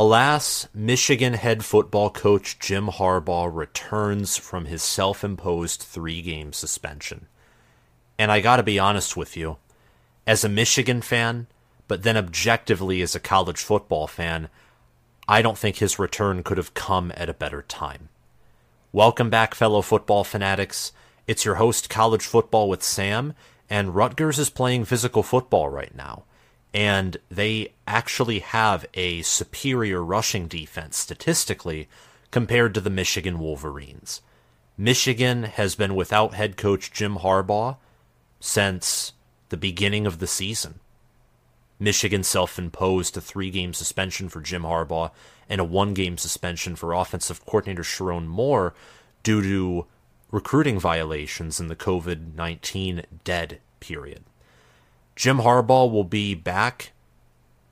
Alas, Michigan head football coach Jim Harbaugh returns from his self imposed three game suspension. And I gotta be honest with you, as a Michigan fan, but then objectively as a college football fan, I don't think his return could have come at a better time. Welcome back, fellow football fanatics. It's your host, College Football with Sam, and Rutgers is playing physical football right now and they actually have a superior rushing defense statistically compared to the Michigan Wolverines. Michigan has been without head coach Jim Harbaugh since the beginning of the season. Michigan self imposed a three game suspension for Jim Harbaugh and a one game suspension for offensive coordinator Sherrone Moore due to recruiting violations in the COVID 19 dead period. Jim Harbaugh will be back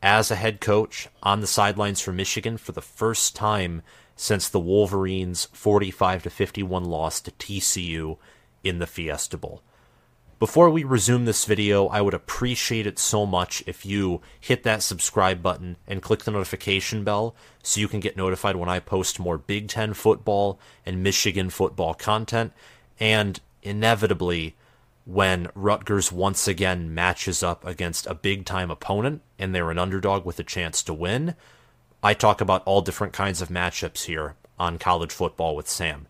as a head coach on the sidelines for Michigan for the first time since the Wolverines' 45 to 51 loss to TCU in the Fiesta Bowl. Before we resume this video, I would appreciate it so much if you hit that subscribe button and click the notification bell so you can get notified when I post more Big Ten football and Michigan football content. And inevitably, when Rutgers once again matches up against a big time opponent and they're an underdog with a chance to win. I talk about all different kinds of matchups here on college football with Sam.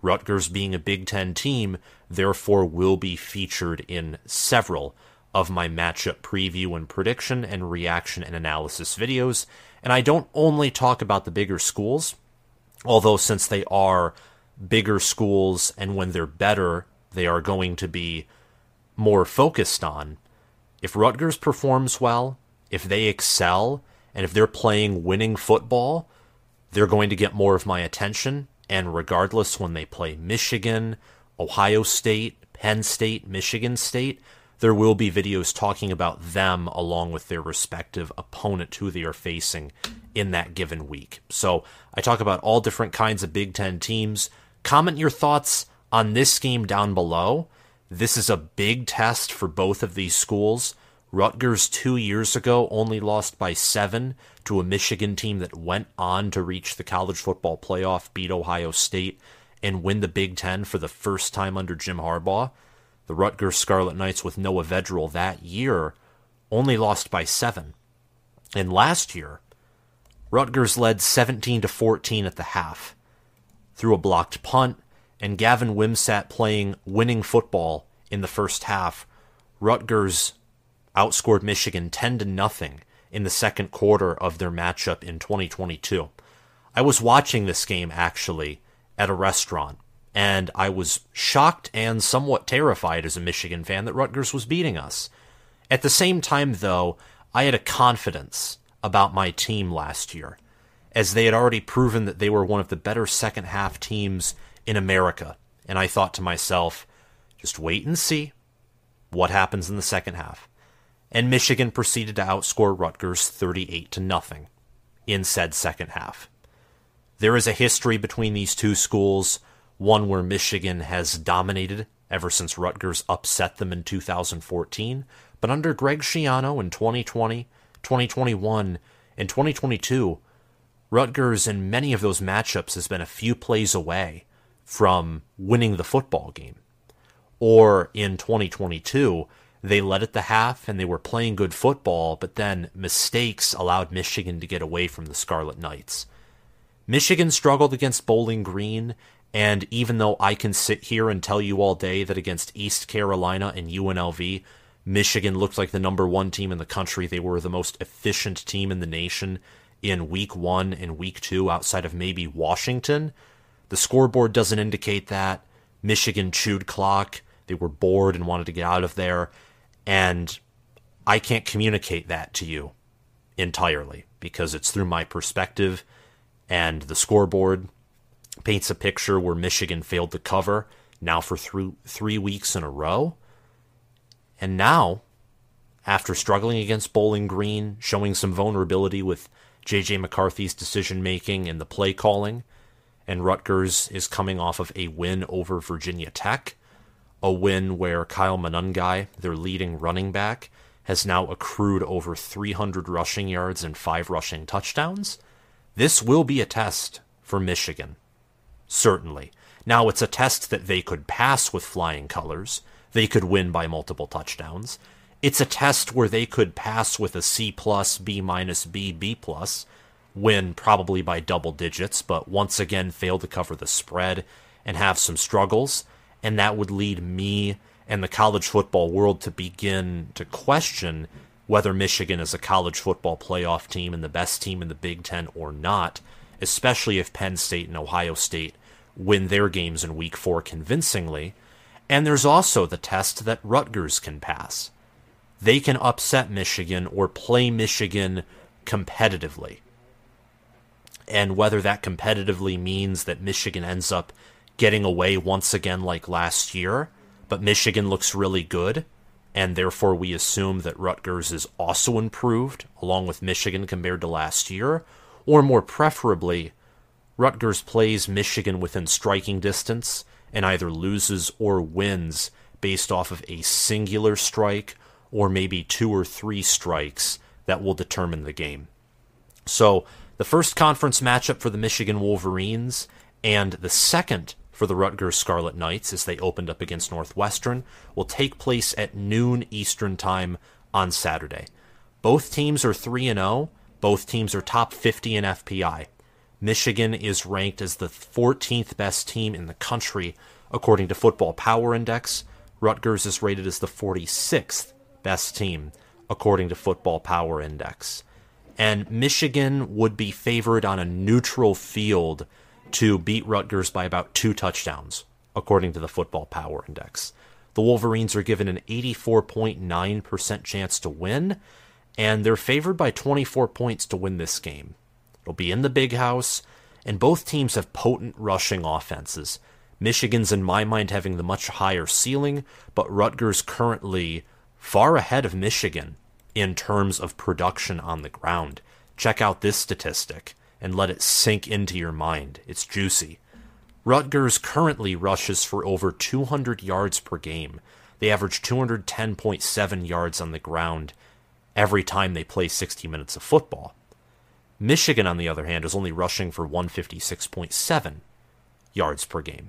Rutgers being a Big Ten team, therefore, will be featured in several of my matchup preview and prediction and reaction and analysis videos. And I don't only talk about the bigger schools, although, since they are bigger schools and when they're better, they are going to be more focused on. If Rutgers performs well, if they excel, and if they're playing winning football, they're going to get more of my attention. And regardless, when they play Michigan, Ohio State, Penn State, Michigan State, there will be videos talking about them along with their respective opponent who they are facing in that given week. So I talk about all different kinds of Big Ten teams. Comment your thoughts on this game down below. This is a big test for both of these schools. Rutgers two years ago only lost by seven to a Michigan team that went on to reach the college football playoff, beat Ohio State, and win the Big Ten for the first time under Jim Harbaugh. The Rutgers Scarlet Knights with Noah Vedral that year only lost by seven. And last year, Rutgers led 17 to 14 at the half through a blocked punt and Gavin Wimsatt playing winning football in the first half, Rutgers outscored Michigan 10 to nothing in the second quarter of their matchup in 2022. I was watching this game actually at a restaurant and I was shocked and somewhat terrified as a Michigan fan that Rutgers was beating us. At the same time though, I had a confidence about my team last year as they had already proven that they were one of the better second half teams in America. And I thought to myself, just wait and see what happens in the second half. And Michigan proceeded to outscore Rutgers 38 to nothing in said second half. There is a history between these two schools, one where Michigan has dominated ever since Rutgers upset them in 2014, but under Greg Schiano in 2020, 2021, and 2022, Rutgers in many of those matchups has been a few plays away from winning the football game. Or in 2022, they led at the half and they were playing good football, but then mistakes allowed Michigan to get away from the Scarlet Knights. Michigan struggled against Bowling Green, and even though I can sit here and tell you all day that against East Carolina and UNLV, Michigan looked like the number one team in the country, they were the most efficient team in the nation in week one and week two outside of maybe Washington. The scoreboard doesn't indicate that. Michigan chewed clock. They were bored and wanted to get out of there. And I can't communicate that to you entirely because it's through my perspective. And the scoreboard paints a picture where Michigan failed to cover now for through three weeks in a row. And now, after struggling against Bowling Green, showing some vulnerability with J.J. McCarthy's decision making and the play calling, and Rutgers is coming off of a win over Virginia Tech, a win where Kyle Monangai, their leading running back, has now accrued over 300 rushing yards and five rushing touchdowns. This will be a test for Michigan, certainly. Now, it's a test that they could pass with flying colors. They could win by multiple touchdowns. It's a test where they could pass with a C plus, B minus, B, B plus, win probably by double digits, but once again fail to cover the spread and have some struggles. And that would lead me and the college football world to begin to question whether Michigan is a college football playoff team and the best team in the Big Ten or not, especially if Penn State and Ohio State win their games in week four convincingly. And there's also the test that Rutgers can pass. They can upset Michigan or play Michigan competitively. And whether that competitively means that Michigan ends up getting away once again like last year, but Michigan looks really good, and therefore we assume that Rutgers is also improved along with Michigan compared to last year, or more preferably, Rutgers plays Michigan within striking distance and either loses or wins based off of a singular strike or maybe two or three strikes that will determine the game. So, the first conference matchup for the Michigan Wolverines and the second for the Rutgers Scarlet Knights as they opened up against Northwestern will take place at noon Eastern Time on Saturday. Both teams are 3 and 0. Both teams are top 50 in FPI. Michigan is ranked as the 14th best team in the country according to Football Power Index. Rutgers is rated as the 46th best team according to Football Power Index. And Michigan would be favored on a neutral field to beat Rutgers by about two touchdowns, according to the Football Power Index. The Wolverines are given an 84.9% chance to win, and they're favored by 24 points to win this game. It'll be in the big house, and both teams have potent rushing offenses. Michigan's, in my mind, having the much higher ceiling, but Rutgers currently far ahead of Michigan in terms of production on the ground. Check out this statistic and let it sink into your mind. It's juicy. Rutgers currently rushes for over 200 yards per game. They average 210.7 yards on the ground every time they play 60 minutes of football. Michigan, on the other hand, is only rushing for 156.7 yards per game.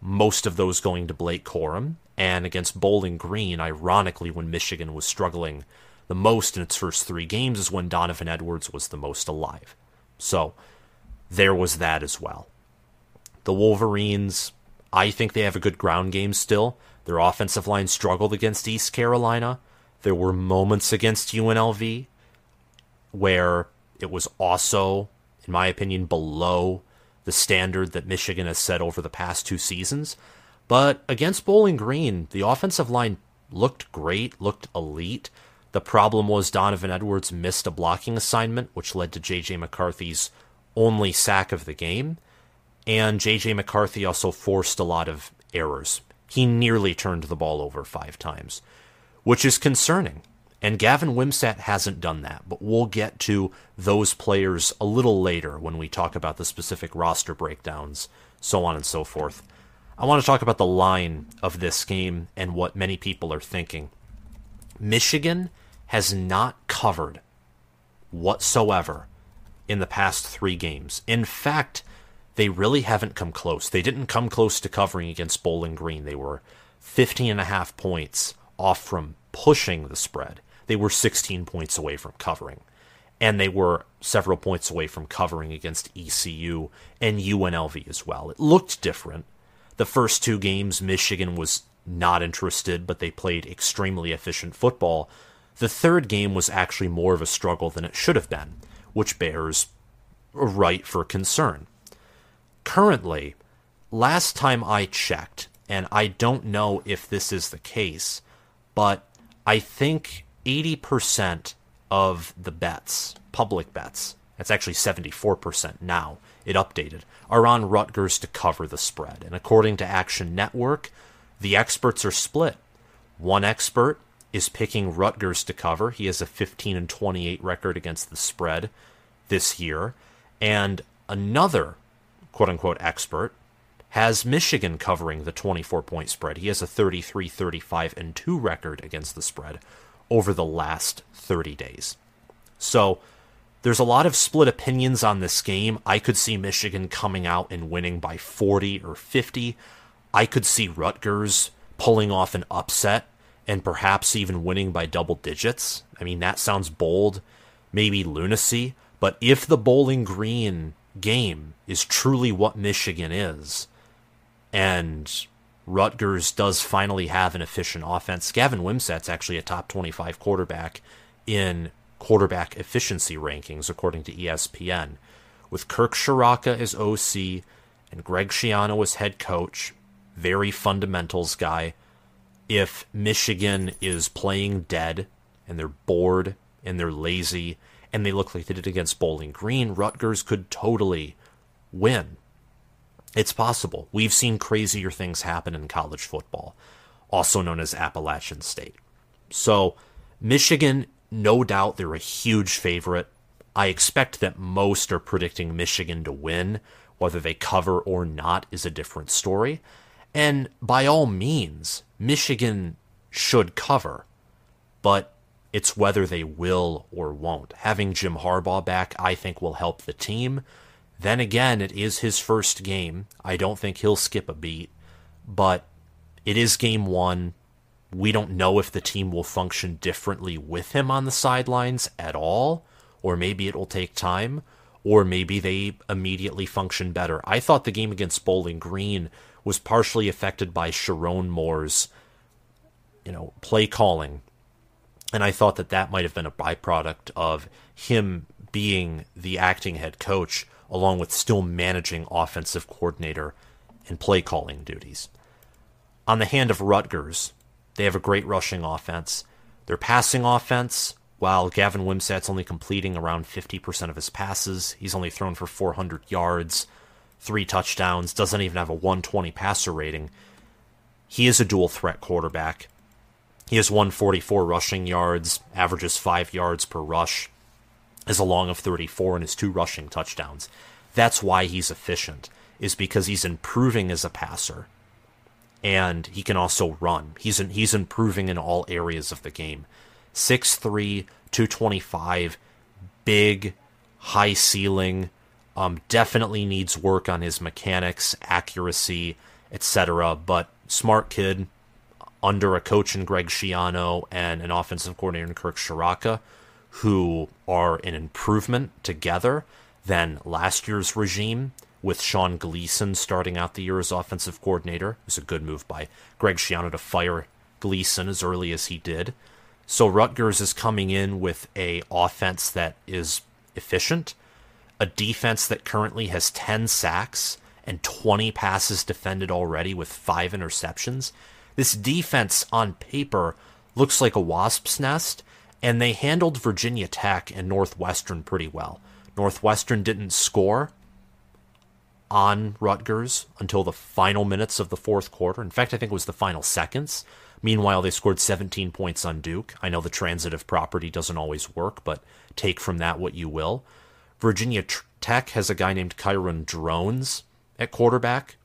Most of those going to Blake Corum, and against Bowling Green, ironically, when Michigan was struggling the most in its first three games, is when Donovan Edwards was the most alive. So there was that as well. The Wolverines, I think they have a good ground game still. Their offensive line struggled against East Carolina. There were moments against UNLV where it was also, in my opinion, below the standard that Michigan has set over the past two seasons. But against Bowling Green, the offensive line looked great, looked elite. The problem was Donovan Edwards missed a blocking assignment, which led to J.J. McCarthy's only sack of the game. And J.J. McCarthy also forced a lot of errors. He nearly turned the ball over five times, which is concerning. And Gavin Wimsatt hasn't done that, but we'll get to those players a little later when we talk about the specific roster breakdowns, so on and so forth. I want to talk about the line of this game and what many people are thinking. Michigan has not covered whatsoever in the past three games. In fact, they really haven't come close. They didn't come close to covering against Bowling Green. They were 15 and a half points off from pushing the spread. They were 16 points away from covering. And they were several points away from covering against ECU and UNLV as well. It looked different. The first two games, Michigan was not interested, but they played extremely efficient football. The third game was actually more of a struggle than it should have been, which bears a right for concern. Currently, last time I checked, and I don't know if this is the case, but I think 80% of the bets, public bets, that's actually 74% now, it updated, are on Rutgers to cover the spread. And according to Action Network, the experts are split. One expert is picking Rutgers to cover. He has a 15 and 28 record against the spread this year. And another quote unquote expert has Michigan covering the 24 point spread. He has a 33 35 and 2 record against the spread over the last 30 days. So there's a lot of split opinions on this game. I could see Michigan coming out and winning by 40 or 50. I could see Rutgers pulling off an upset and perhaps even winning by double digits. I mean, that sounds bold, maybe lunacy, but if the Bowling Green game is truly what Michigan is, and Rutgers does finally have an efficient offense, Gavin Wimsatt's actually a top 25 quarterback in quarterback efficiency rankings, according to ESPN. With Kirk Ciarrocca as OC and Greg Schiano as head coach, very fundamentals guy. If Michigan is playing dead and they're bored and they're lazy and they look like they did against Bowling Green, Rutgers could totally win. It's possible. We've seen crazier things happen in college football, also known as Appalachian State. So, Michigan no doubt they're a huge favorite. I expect that most are predicting Michigan to win. Whether they cover or not is a different story. And by all means, Michigan should cover. But it's whether they will or won't. Having Jim Harbaugh back, I think, will help the team. Then again, it is his first game. I don't think he'll skip a beat. But it is game one we don't know if the team will function differently with him on the sidelines at all, or maybe it will take time, or maybe they immediately function better. I thought the game against Bowling Green was partially affected by Sherrone Moore's, you know, play calling, and I thought that that might have been a byproduct of him being the acting head coach, along with still managing offensive coordinator and play calling duties. On the hand of Rutgers, they have a great rushing offense. Their passing offense, while Gavin Wimsatt's only completing around 50% of his passes, he's only thrown for 400 yards, three touchdowns, doesn't even have a 120 passer rating. He is a dual threat quarterback. He has 144 rushing yards, averages 5 yards per rush, has a long of 34, and his two rushing touchdowns. That's why he's efficient, is because he's improving as a passer and he can also run. He's in, he's improving in all areas of the game. 6'3", 225, big, high ceiling. Um, definitely needs work on his mechanics, accuracy, etc. But smart kid, under a coach in Greg Schiano and an offensive coordinator in Kirk Ciarrocca, who are an improvement together than last year's regime with Sean Gleason starting out the year as offensive coordinator. It was a good move by Greg Schiano to fire Gleason as early as he did. So Rutgers is coming in with a offense that is efficient, a defense that currently has 10 sacks and 20 passes defended already with 5 interceptions. This defense on paper looks like a wasp's nest and they handled Virginia Tech and Northwestern pretty well. Northwestern didn't score, on Rutgers until the final minutes of the fourth quarter. In fact, I think it was the final seconds. Meanwhile, they scored 17 points on Duke. I know the transitive property doesn't always work, but take from that what you will. Virginia Tech has a guy named Kyron Drones at quarterback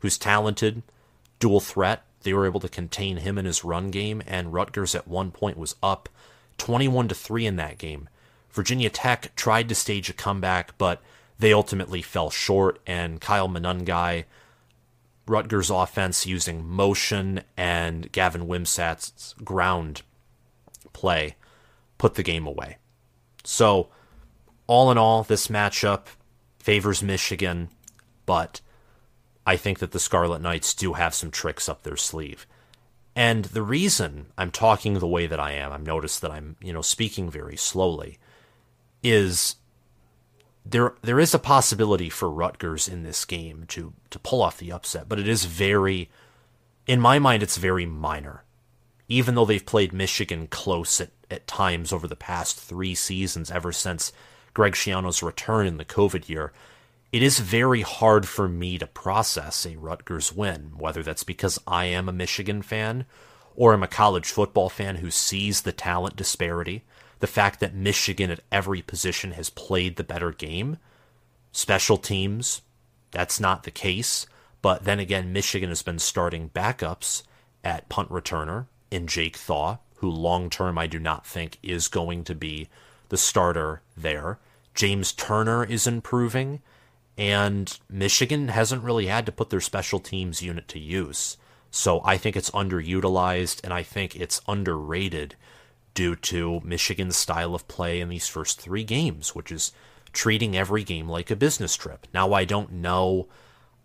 who's talented, dual threat. They were able to contain him in his run game, and Rutgers at one point was up 21 to 3 in that game. Virginia Tech tried to stage a comeback, but they ultimately fell short, and Kyle Monangai, Rutgers offense using motion and Gavin Wimsatt's ground play put the game away. So, all in all, this matchup favors Michigan, but I think that the Scarlet Knights do have some tricks up their sleeve. And the reason I'm talking the way that I am, I've noticed that I'm, you know, speaking very slowly, is there there is a possibility for Rutgers in this game to to pull off the upset, but it is very in my mind it's very minor. Even though they've played Michigan close at, at times over the past three seasons ever since Greg Schiano's return in the COVID year, it is very hard for me to process a Rutgers win, whether that's because I am a Michigan fan or I'm a college football fan who sees the talent disparity the fact that Michigan at every position has played the better game. Special teams, that's not the case. But then again, Michigan has been starting backups at punt returner in Jake Thaw, who long term I do not think is going to be the starter there. James Turner is improving, and Michigan hasn't really had to put their special teams unit to use. So I think it's underutilized, and I think it's underrated due to Michigan's style of play in these first three games, which is treating every game like a business trip. Now, I don't know,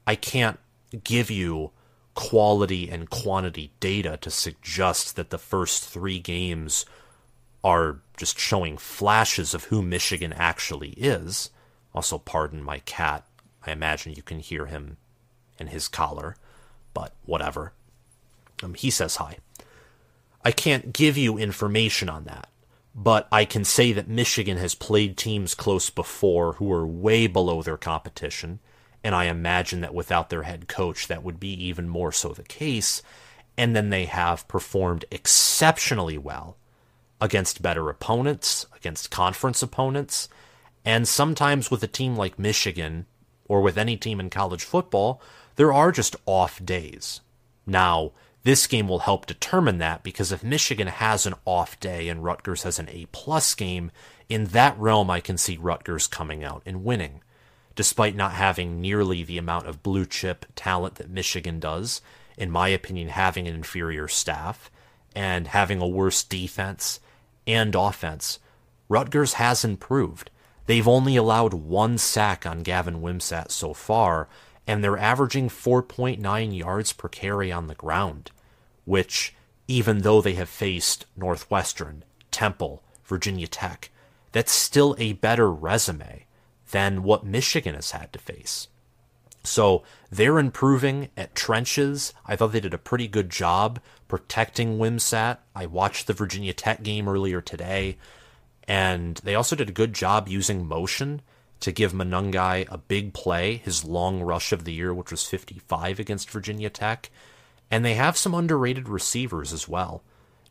I can't give you quality and quantity data to suggest that the first three games are just showing flashes of who Michigan actually is. Also, pardon my cat. I imagine you can hear him in his collar, but whatever. Um, he says hi. I can't give you information on that, but I can say that Michigan has played teams close before who are way below their competition, and I imagine that without their head coach, that would be even more so the case. And then they have performed exceptionally well against better opponents, against conference opponents, and sometimes with a team like Michigan or with any team in college football, there are just off days. Now, this game will help determine that because if Michigan has an off day and Rutgers has an A plus game, in that realm I can see Rutgers coming out and winning. Despite not having nearly the amount of blue chip talent that Michigan does, in my opinion, having an inferior staff and having a worse defense and offense, Rutgers has improved. They've only allowed one sack on Gavin Wimsatt so far, and they're averaging 4.9 yards per carry on the ground, which, even though they have faced Northwestern, Temple, Virginia Tech, that's still a better resume than what Michigan has had to face. So they're improving at trenches. I thought they did a pretty good job protecting Wimsatt. I watched the Virginia Tech game earlier today, and they also did a good job using motion to give Monangai a big play, his long rush of the year, which was 55 against Virginia Tech. And they have some underrated receivers as well.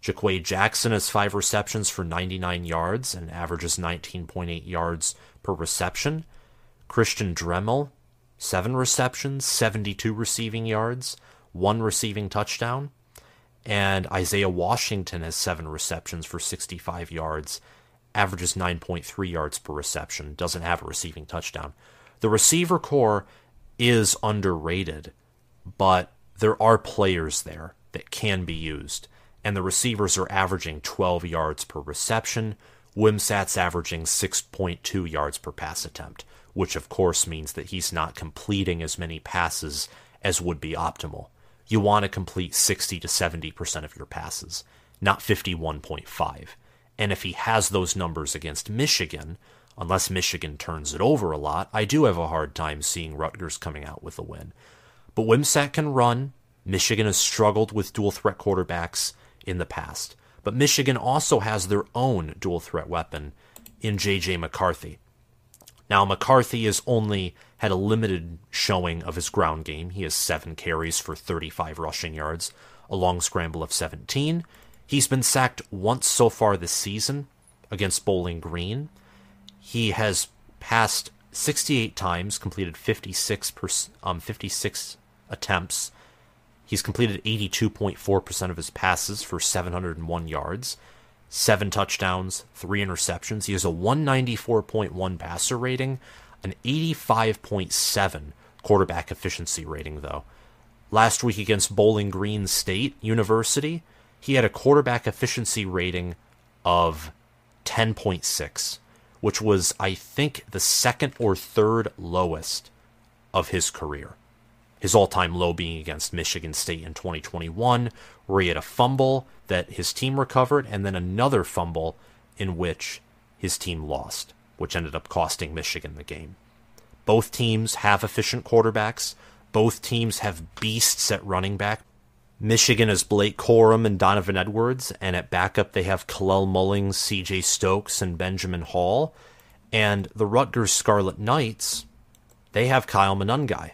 JaQuae Jackson has five receptions for 99 yards and averages 19.8 yards per reception. Christian Dremel, seven receptions, 72 receiving yards, one receiving touchdown. And Isaiah Washington has seven receptions for 65 yards averages 9.3 yards per reception, doesn't have a receiving touchdown. The receiver core is underrated, but there are players there that can be used, and the receivers are averaging 12 yards per reception. Wimsatt's averaging 6.2 yards per pass attempt, which of course means that he's not completing as many passes as would be optimal. You want to complete 60 to 70% of your passes, not 51.5. And if he has those numbers against Michigan, unless Michigan turns it over a lot, I do have a hard time seeing Rutgers coming out with a win. But Wimsatt can run. Michigan has struggled with dual threat quarterbacks in the past. But Michigan also has their own dual threat weapon in J.J. McCarthy. Now, McCarthy is only had a limited showing of his ground game. He has seven carries for 35 rushing yards, a long scramble of 17, He's been sacked once so far this season against Bowling Green. He has passed 68 times, completed 56 per, um 56 attempts. He's completed 82.4% of his passes for 701 yards, seven touchdowns, three interceptions. He has a 194.1 passer rating, an 85.7 quarterback efficiency rating, though. Last week against Bowling Green State University, he had a quarterback efficiency rating of 10.6, which was, I think, the second or third lowest of his career. His all time low being against Michigan State in 2021, where he had a fumble that his team recovered, and then another fumble in which his team lost, which ended up costing Michigan the game. Both teams have efficient quarterbacks. Both teams have beasts at running back. Michigan is Blake Corum and Donovan Edwards, and at backup they have Kalel Mullings, C.J. Stokes, and Benjamin Hall. And the Rutgers Scarlet Knights, they have Kyle Monangai.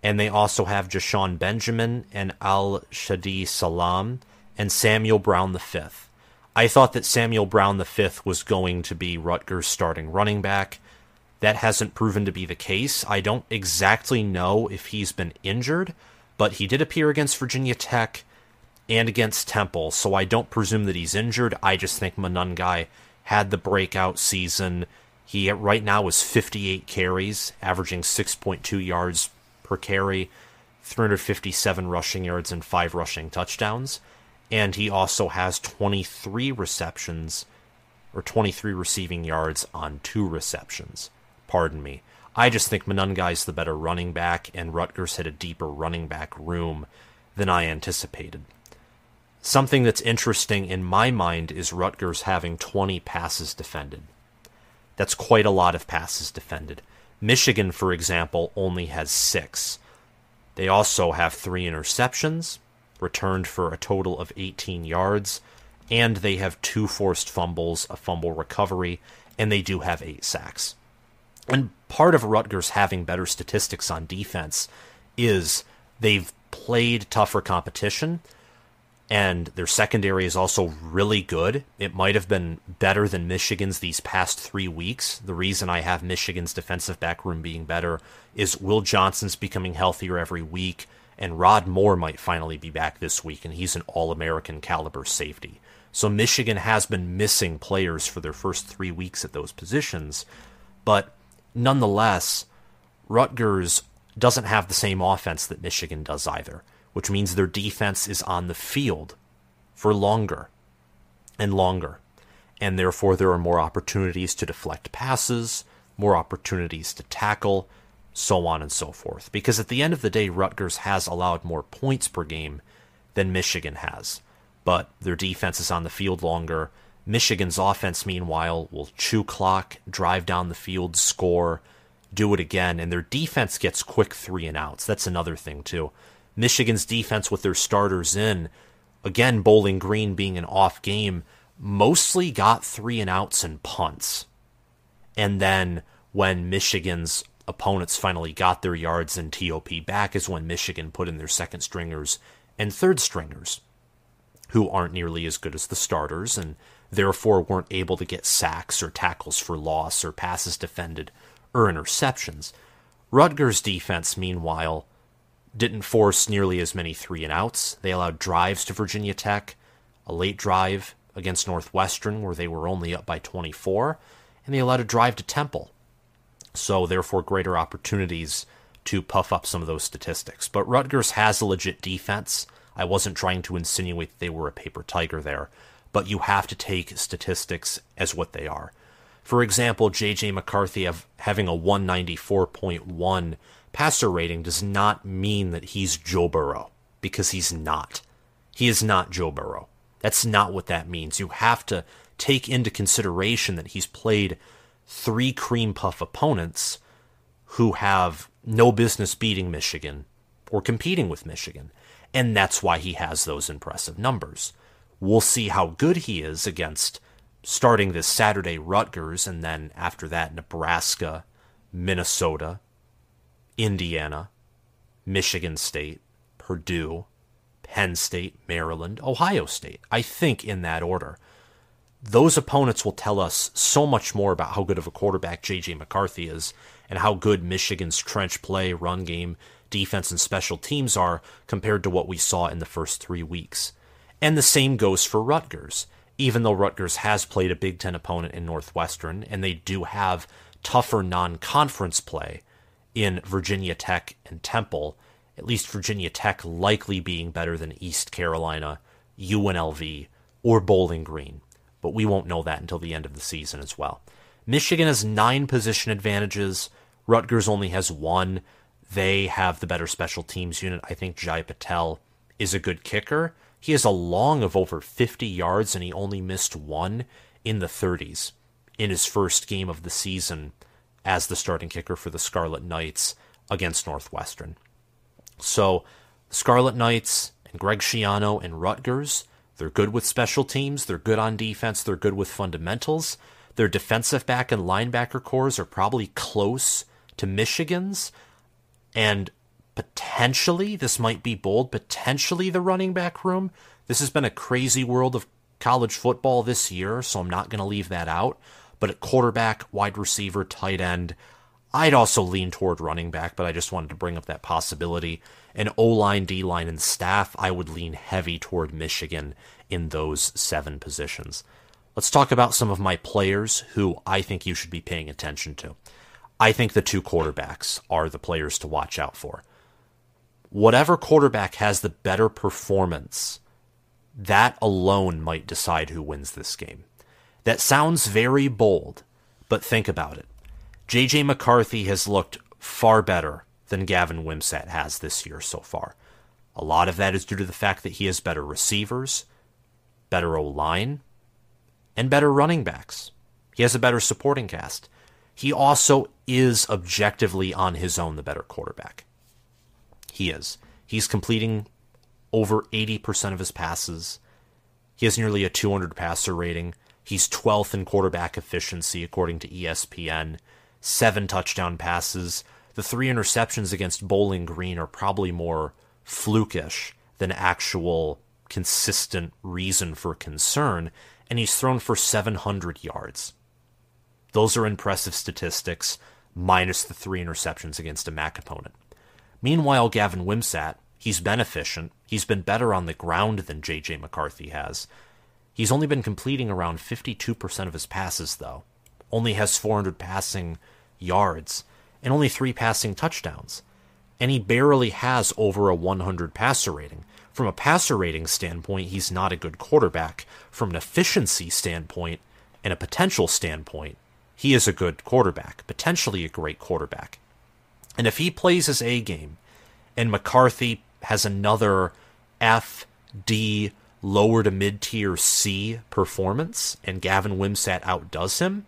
And they also have Jashaun Benjamin and Al-Shadee Salaam and Samuel Brown V. I thought that Samuel Brown V was going to be Rutgers' starting running back. That hasn't proven to be the case. I don't exactly know if he's been injured but he did appear against Virginia Tech and against Temple, so I don't presume that he's injured. I just think Monangai had the breakout season He right now is 58 carries, averaging 6.2 yards per carry, 357 rushing yards, and five rushing touchdowns. And he also has 23 receptions or 23 receiving yards on two receptions. Pardon me. I just think is the better running back, and Rutgers had a deeper running back room than I anticipated. Something that's interesting in my mind is Rutgers having 20 passes defended. That's quite a lot of passes defended. Michigan, for example, only has six. They also have three interceptions, returned for a total of 18 yards, and they have two forced fumbles, a fumble recovery, and they do have eight sacks. And part of Rutgers having better statistics on defense is they've played tougher competition, and their secondary is also really good. It might have been better than Michigan's these past three weeks. The reason I have Michigan's defensive back room being better is Will Johnson's becoming healthier every week, and Rod Moore might finally be back this week, and he's an All American caliber safety. So Michigan has been missing players for their first three weeks at those positions, but nonetheless, Rutgers doesn't have the same offense that Michigan does either, which means their defense is on the field for longer and longer. And therefore, there are more opportunities to deflect passes, more opportunities to tackle, so on and so forth. Because at the end of the day, Rutgers has allowed more points per game than Michigan has but their defense is on the field longer. Michigan's offense, meanwhile, will chew clock, drive down the field, score, do it again, and their defense gets quick three and outs. That's another thing, too. Michigan's defense with their starters in, again, Bowling Green being an off game, mostly got three and outs and punts. And then when Michigan's opponents finally got their yards and TOP back, is when Michigan put in their second stringers and third stringers who aren't nearly as good as the starters and therefore weren't able to get sacks or tackles for loss or passes defended or interceptions. Rutgers' defense, meanwhile, didn't force nearly as many three and outs. They allowed drives to Virginia Tech, a late drive against Northwestern where they were only up by 24, and they allowed a drive to Temple. So, therefore, greater opportunities to puff up some of those statistics. But Rutgers has a legit defense. I wasn't trying to insinuate they were a paper tiger there, but you have to take statistics as what they are. For example, J.J. McCarthy of having a 194.1 passer rating does not mean that he's Joe Burrow, because he's not. He is not Joe Burrow. That's not what that means. You have to take into consideration that he's played three cream puff opponents who have no business beating Michigan or competing with Michigan and that's why he has those impressive numbers. We'll see how good he is against starting this Saturday Rutgers, and then after that, Nebraska, Minnesota, Indiana, Michigan State, Purdue, Penn State, Maryland, Ohio State. I think in that order. Those opponents will tell us so much more about how good of a quarterback J.J. McCarthy is and how good Michigan's trench play, run game, defense and special teams are compared to what we saw in the first three weeks. And the same goes for Rutgers. Even though Rutgers has played a Big Ten opponent in Northwestern, and they do have tougher non conference play in Virginia Tech and Temple, at least Virginia Tech likely being better than East Carolina, UNLV, or Bowling Green. But we won't know that until the end of the season as well. Michigan has nine position advantages. Rutgers only has one. They have the better special teams unit. I think Jai Patel is a good kicker. He has a long of over 50 yards, and he only missed one in the 30s in his first game of the season as the starting kicker for the Scarlet Knights against Northwestern. So, Scarlet Knights and Greg Schiano and Rutgers, they're good with special teams, they're good on defense, they're good with fundamentals. Their defensive back and linebacker cores are probably close to Michigan's, and potentially, this might be bold, potentially the running back room. This has been a crazy world of college football this year, so I'm not going to leave that out. But at quarterback, wide receiver, tight end, I'd also lean toward running back, but I just wanted to bring up that possibility. And O line, D line, and staff, I would lean heavy toward Michigan in those seven positions. let's talk about some of my players who I think you should be paying attention to. I think the two quarterbacks are the players to watch out for. Whatever quarterback has the better performance, that alone might decide who wins this game. That sounds very bold, but think about it. JJ McCarthy has looked far better than Gavin Wimsatt has this year so far. A lot of that is due to the fact that he has better receivers, better O line, and better running backs. He has a better supporting cast. He also is objectively on his own the better quarterback. He is. He's completing over 80% of his passes. He has nearly a 200 passer rating. He's 12th in quarterback efficiency, according to ESPN. Seven touchdown passes. The three interceptions against Bowling Green are probably more flukish than actual consistent reason for concern, and he's thrown for 700 yards. Those are impressive statistics, minus the three interceptions against a MAC opponent. Meanwhile, Gavin Wimsatt, he's been efficient. He's been better on the ground than J.J. McCarthy has. He's only been completing around 52% of his passes, though. Only has 400 passing yards and only three passing touchdowns. And he barely has over a 100 passer rating. From a passer rating standpoint, he's not a good quarterback. From an efficiency standpoint and a potential standpoint, he is a good quarterback, potentially a great quarterback. And if he plays his A game and McCarthy has another F, D, lower to mid tier C performance and Gavin Wimsatt outdoes him,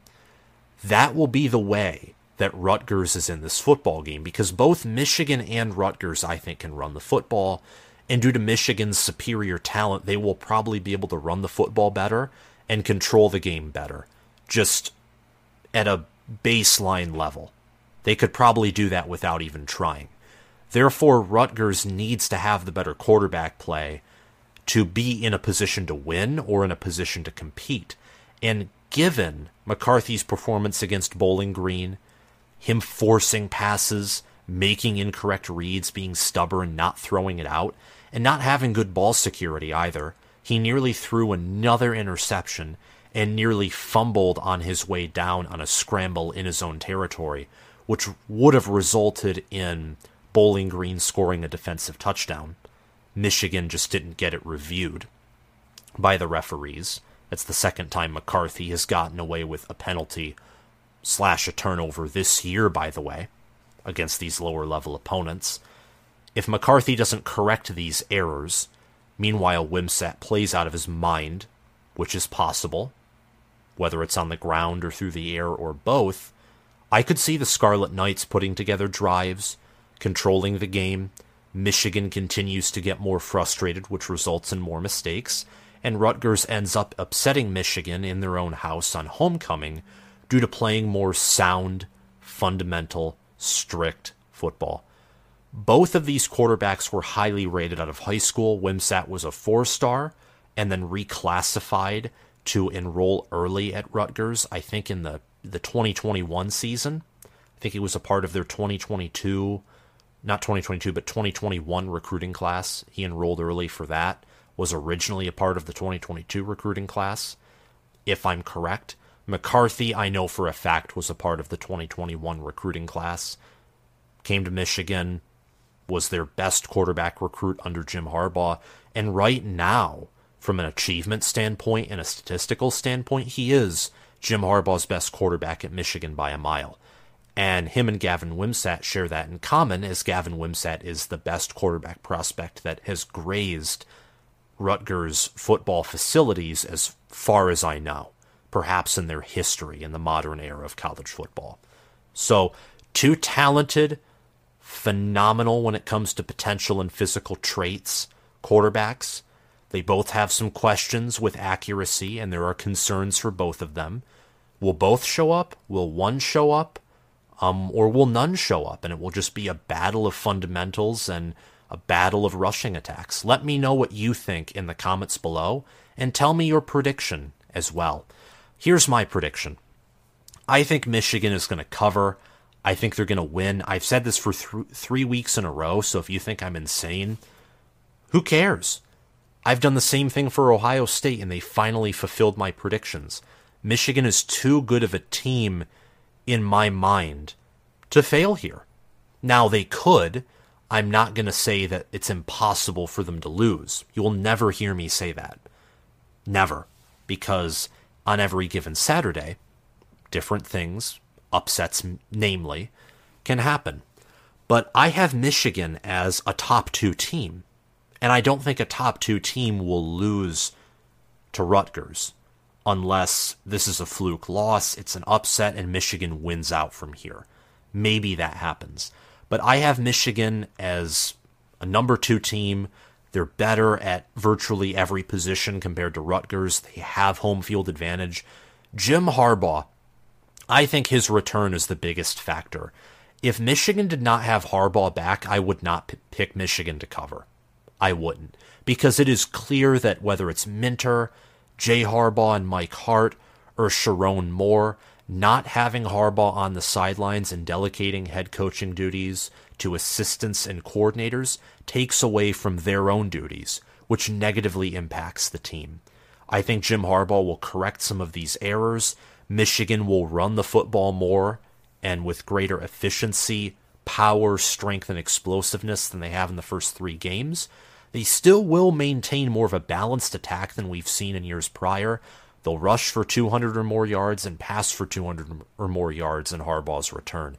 that will be the way that Rutgers is in this football game because both Michigan and Rutgers, I think, can run the football. And due to Michigan's superior talent, they will probably be able to run the football better and control the game better. Just at a baseline level. They could probably do that without even trying. Therefore, Rutgers needs to have the better quarterback play to be in a position to win or in a position to compete. And given McCarthy's performance against Bowling Green, him forcing passes, making incorrect reads, being stubborn, not throwing it out, and not having good ball security either, he nearly threw another interception and nearly fumbled on his way down on a scramble in his own territory, which would have resulted in Bowling Green scoring a defensive touchdown. Michigan just didn't get it reviewed by the referees. It's the second time McCarthy has gotten away with a penalty slash a turnover this year, by the way, against these lower level opponents. If McCarthy doesn't correct these errors, meanwhile Wimsatt plays out of his mind, which is possible, whether it's on the ground or through the air or both, I could see the Scarlet Knights putting together drives, controlling the game. Michigan continues to get more frustrated, which results in more mistakes, and Rutgers ends up upsetting Michigan in their own house on homecoming due to playing more sound, fundamental, strict football. Both of these quarterbacks were highly rated out of high school. Wimsatt was a four star and then reclassified to enroll early at Rutgers, I think in the, the 2021 season. I think he was a part of their 2022, not 2022, but 2021 recruiting class. He enrolled early for that, was originally a part of the 2022 recruiting class, if I'm correct. McCarthy, I know for a fact, was a part of the 2021 recruiting class. Came to Michigan, was their best quarterback recruit under Jim Harbaugh, and right now, from an achievement standpoint and a statistical standpoint, he is Jim Harbaugh's best quarterback at Michigan by a mile. And him and Gavin Wimsatt share that in common, as Gavin Wimsatt is the best quarterback prospect that has grazed Rutgers football facilities as far as I know, perhaps in their history in the modern era of college football. So, two talented, phenomenal when it comes to potential and physical traits quarterbacks they both have some questions with accuracy, and there are concerns for both of them. Will both show up? Will one show up? Um, or will none show up? And it will just be a battle of fundamentals and a battle of rushing attacks. Let me know what you think in the comments below, and tell me your prediction as well. Here's my prediction I think Michigan is going to cover. I think they're going to win. I've said this for th- three weeks in a row, so if you think I'm insane, who cares? I've done the same thing for Ohio State, and they finally fulfilled my predictions. Michigan is too good of a team in my mind to fail here. Now, they could. I'm not going to say that it's impossible for them to lose. You will never hear me say that. Never. Because on every given Saturday, different things, upsets namely, can happen. But I have Michigan as a top two team. And I don't think a top two team will lose to Rutgers unless this is a fluke loss, it's an upset, and Michigan wins out from here. Maybe that happens. But I have Michigan as a number two team. They're better at virtually every position compared to Rutgers. They have home field advantage. Jim Harbaugh, I think his return is the biggest factor. If Michigan did not have Harbaugh back, I would not p- pick Michigan to cover. I wouldn't. Because it is clear that whether it's Minter, Jay Harbaugh, and Mike Hart, or Sherrone Moore, not having Harbaugh on the sidelines and delegating head coaching duties to assistants and coordinators takes away from their own duties, which negatively impacts the team. I think Jim Harbaugh will correct some of these errors. Michigan will run the football more and with greater efficiency, power, strength, and explosiveness than they have in the first three games. They still will maintain more of a balanced attack than we've seen in years prior. They'll rush for 200 or more yards and pass for 200 or more yards in Harbaugh's return.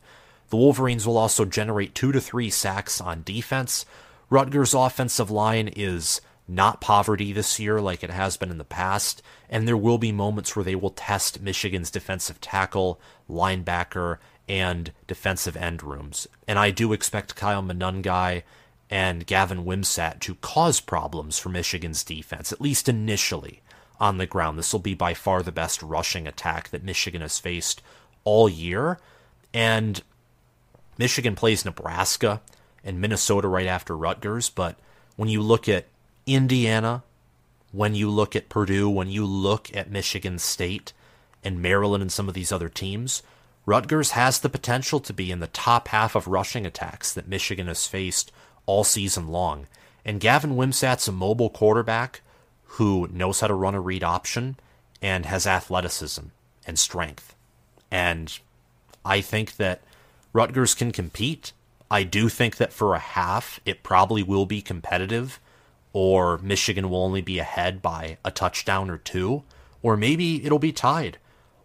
The Wolverines will also generate two to three sacks on defense. Rutgers' offensive line is not poverty this year like it has been in the past, and there will be moments where they will test Michigan's defensive tackle, linebacker, and defensive end rooms. And I do expect Kyle Monangai and Gavin Wimsatt to cause problems for Michigan's defense, at least initially on the ground. This will be by far the best rushing attack that Michigan has faced all year. And Michigan plays Nebraska and Minnesota right after Rutgers. But when you look at Indiana, when you look at Purdue, when you look at Michigan State and Maryland and some of these other teams, Rutgers has the potential to be in the top half of rushing attacks that Michigan has faced all season long. And Gavin Wimsatt's a mobile quarterback who knows how to run a read option and has athleticism and strength. And I think that Rutgers can compete. I do think that for a half, it probably will be competitive, or Michigan will only be ahead by a touchdown or two, or maybe it'll be tied,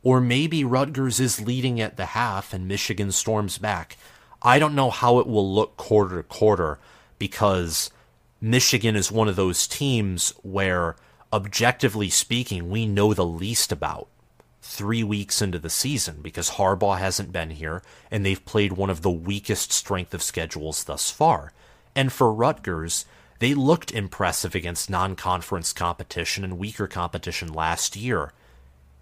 or maybe Rutgers is leading at the half and Michigan storms back. I don't know how it will look quarter to quarter because Michigan is one of those teams where, objectively speaking, we know the least about three weeks into the season because Harbaugh hasn't been here and they've played one of the weakest strength of schedules thus far. And for Rutgers, they looked impressive against non conference competition and weaker competition last year,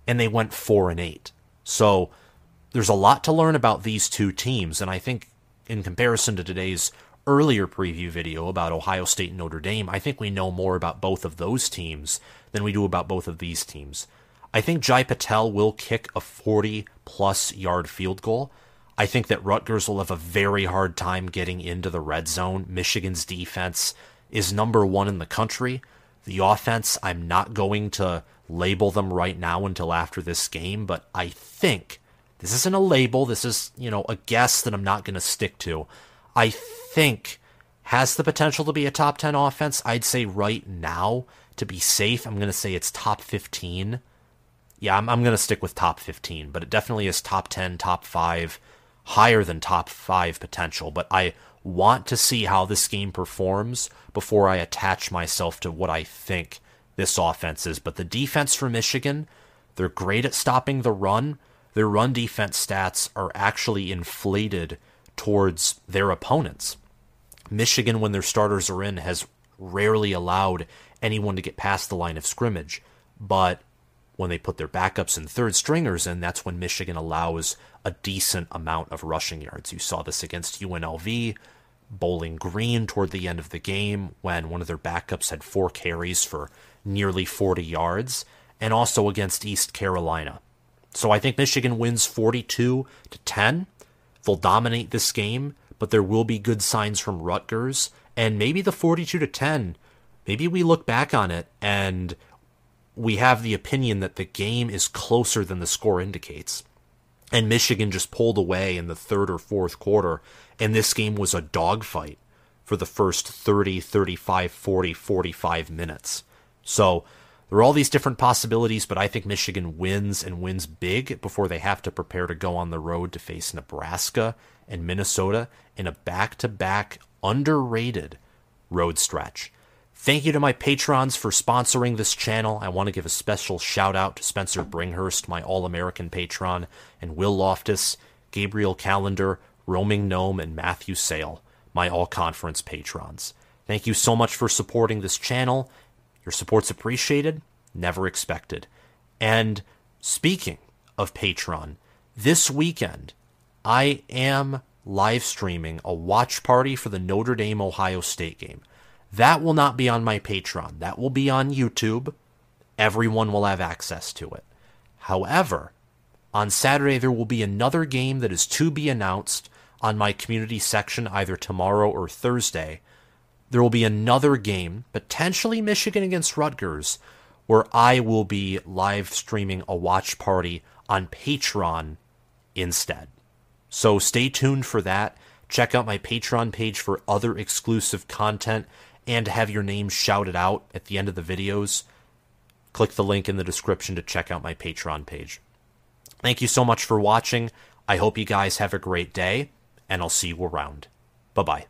and they went 4 and 8. So there's a lot to learn about these two teams, and I think in comparison to today's earlier preview video about Ohio State and Notre Dame, I think we know more about both of those teams than we do about both of these teams. I think Jai Patel will kick a 40 plus yard field goal. I think that Rutgers will have a very hard time getting into the red zone. Michigan's defense is number one in the country. The offense, I'm not going to label them right now until after this game, but I think this isn't a label. This is, you know, a guess that I'm not going to stick to. I think has the potential to be a top 10 offense. I'd say right now, to be safe, I'm going to say it's top 15. Yeah, I'm, I'm going to stick with top 15, but it definitely is top 10, top 5, higher than top 5 potential. But I want to see how this game performs before I attach myself to what I think this offense is. But the defense for Michigan, they're great at stopping the run. Their run defense stats are actually inflated towards their opponents. Michigan, when their starters are in, has rarely allowed anyone to get past the line of scrimmage. But when they put their backups and third stringers in, that's when Michigan allows a decent amount of rushing yards. You saw this against UNLV, Bowling Green toward the end of the game when one of their backups had four carries for nearly 40 yards, and also against East Carolina. So I think Michigan wins 42 to 10. They'll dominate this game, but there will be good signs from Rutgers, and maybe the 42 to 10 maybe we look back on it and we have the opinion that the game is closer than the score indicates. And Michigan just pulled away in the third or fourth quarter, and this game was a dogfight for the first 30, 35, 40, 45 minutes. So there are all these different possibilities, but I think Michigan wins and wins big before they have to prepare to go on the road to face Nebraska and Minnesota in a back to back, underrated road stretch. Thank you to my patrons for sponsoring this channel. I want to give a special shout out to Spencer Bringhurst, my All American patron, and Will Loftus, Gabriel Calendar, Roaming Gnome, and Matthew Sale, my All Conference patrons. Thank you so much for supporting this channel. Your support's appreciated, never expected. And speaking of Patreon, this weekend I am live streaming a watch party for the Notre Dame Ohio State game. That will not be on my Patreon. That will be on YouTube. Everyone will have access to it. However, on Saturday, there will be another game that is to be announced on my community section either tomorrow or Thursday. There will be another game, potentially Michigan against Rutgers, where I will be live streaming a watch party on Patreon instead. So stay tuned for that. Check out my Patreon page for other exclusive content and have your name shouted out at the end of the videos, click the link in the description to check out my Patreon page. Thank you so much for watching. I hope you guys have a great day, and I'll see you around. Bye bye.